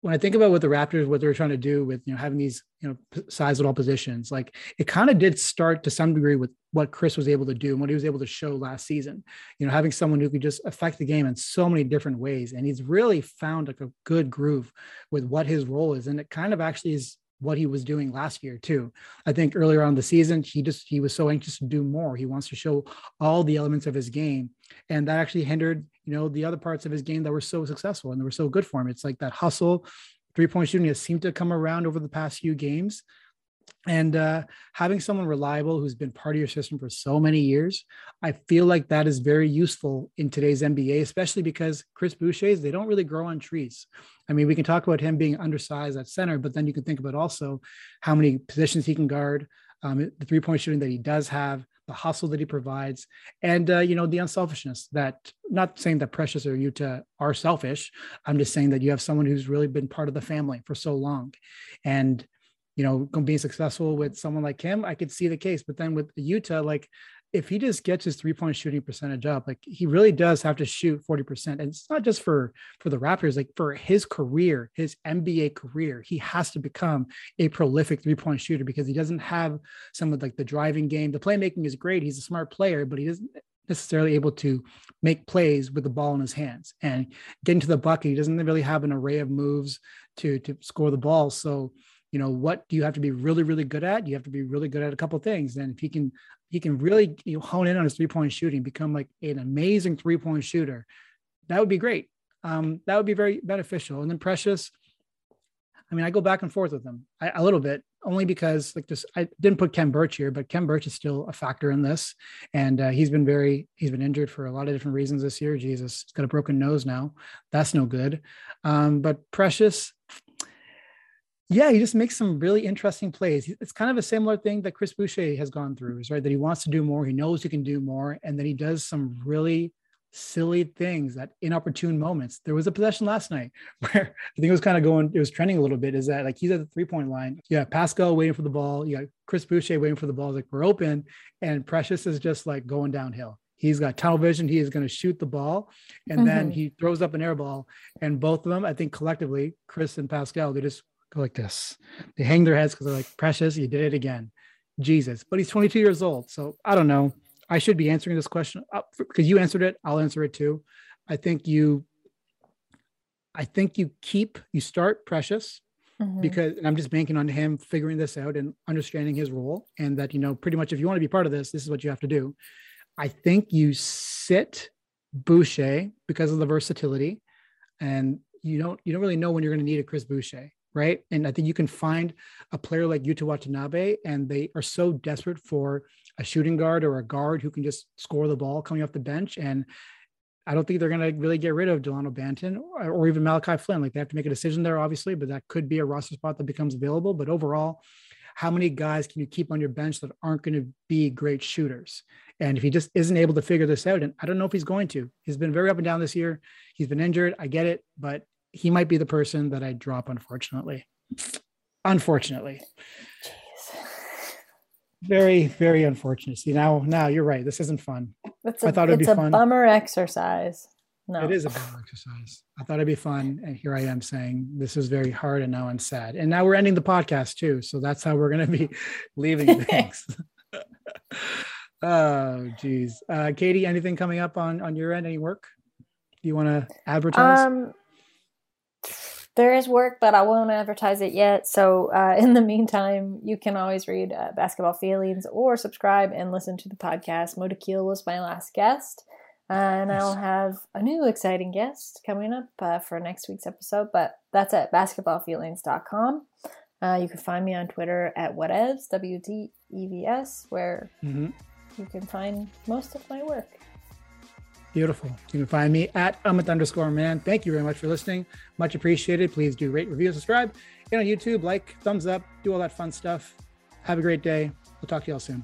when I think about what the Raptors, what they're trying to do with you know having these you know size at all positions, like it kind of did start to some degree with what Chris was able to do and what he was able to show last season. You know, having someone who could just affect the game in so many different ways, and he's really found like a good groove with what his role is, and it kind of actually is what he was doing last year too. I think earlier on the season, he just he was so anxious to do more. He wants to show all the elements of his game, and that actually hindered you know the other parts of his game that were so successful and they were so good for him. It's like that hustle, three point shooting has seemed to come around over the past few games. And uh, having someone reliable who's been part of your system for so many years, I feel like that is very useful in today's NBA, especially because Chris Boucher's, they don't really grow on trees. I mean, we can talk about him being undersized at center, but then you can think about also how many positions he can guard, um, the three point shooting that he does have, the hustle that he provides, and uh, you know the unselfishness. That not saying that Precious or Yuta are selfish. I'm just saying that you have someone who's really been part of the family for so long, and you know going to be successful with someone like him, I could see the case. But then with Yuta, like if he just gets his three point shooting percentage up, like he really does have to shoot 40%. And it's not just for for the Raptors, like for his career, his NBA career, he has to become a prolific three point shooter because he doesn't have some of like the driving game. The playmaking is great. He's a smart player, but he isn't necessarily able to make plays with the ball in his hands and get into the bucket. He doesn't really have an array of moves to to score the ball. So you know what do you have to be really really good at? You have to be really good at a couple things. And if he can he can really you know, hone in on his three point shooting become like an amazing three point shooter that would be great. Um that would be very beneficial. And then precious i mean i go back and forth with them I, a little bit only because like this i didn't put khem birch here but khem birch is still a factor in this. And uh, he's been very he's been injured for a lot of different reasons this year. Jesus he's got a broken nose now. That's no good. Um but precious yeah, he just makes some really interesting plays. It's kind of a similar thing that Chris Boucher has gone through, is right that he wants to do more, he knows he can do more, and then he does some really silly things at inopportune moments. There was a possession last night where I think it was kind of going, it was trending a little bit. Is that like he's at the three point line? Yeah, Pascal waiting for the ball. You got Chris Boucher waiting for the ball. Like we're open, and Precious is just like going downhill. He's got tunnel vision. He is going to shoot the ball, and then Mhm. he throws up an air ball. And both of them, I think collectively, Chris and Pascal, they just go like this. They hang their heads because they're like, Precious, you did it again. Jesus. But he's 22 years old. So I don't know. I should be answering this question because you answered it. I'll answer it too. I think you, I think you keep, you start Precious Mhm. because and I'm just banking on him figuring this out and understanding his role. And that, you know, pretty much if you want to be part of this, this is what you have to do. I think you sit Boucher because of the versatility. And you don't you don't really know when you're going to need a Chris Boucher right? And I think you can find a player like Yuta Watanabe, and they are so desperate for a shooting guard or a guard who can just score the ball coming off the bench. And I don't think they're going to really get rid of Dalano Banton or, or even Malachi Flynn. Like they have to make a decision there, obviously, but that could be a roster spot that becomes available. But overall, how many guys can you keep on your bench that aren't going to be great shooters? And if he just isn't able to figure this out, and I don't know if he's going to, he's been very up and down this year. He's been injured. I get it, but he might be the person that I drop, unfortunately. unfortunately. Jeez. Very, very unfortunate. See, now, now you're right. This isn't fun. It's I a, thought it'd it's be a fun. bummer exercise. No. It is a bad exercise. I thought it'd be fun. And here I am saying this is very hard and now I'm sad. And now we're ending the podcast too. So that's how we're going to be leaving things. oh, geez. Uh, Katie, anything coming up on, on your end? Any work? Do you want to advertise? Um, there is work, but I won't advertise it yet. So, uh, in the meantime, you can always read uh, Basketball Feelings or subscribe and listen to the podcast. Moda Keel was my last guest, uh, and I'll have a new exciting guest coming up uh, for next week's episode. But that's at basketballfeelings.com. Uh, you can find me on Twitter at whatevs, W T E V S, where Mhm. you can find most of my work. Beautiful. You can find me at Amit underscore man. Thank you very much for listening. Much appreciated. Please do rate, review, subscribe. Get on YouTube, like, thumbs up, do all that fun stuff. Have a great day. We'll talk to y'all soon.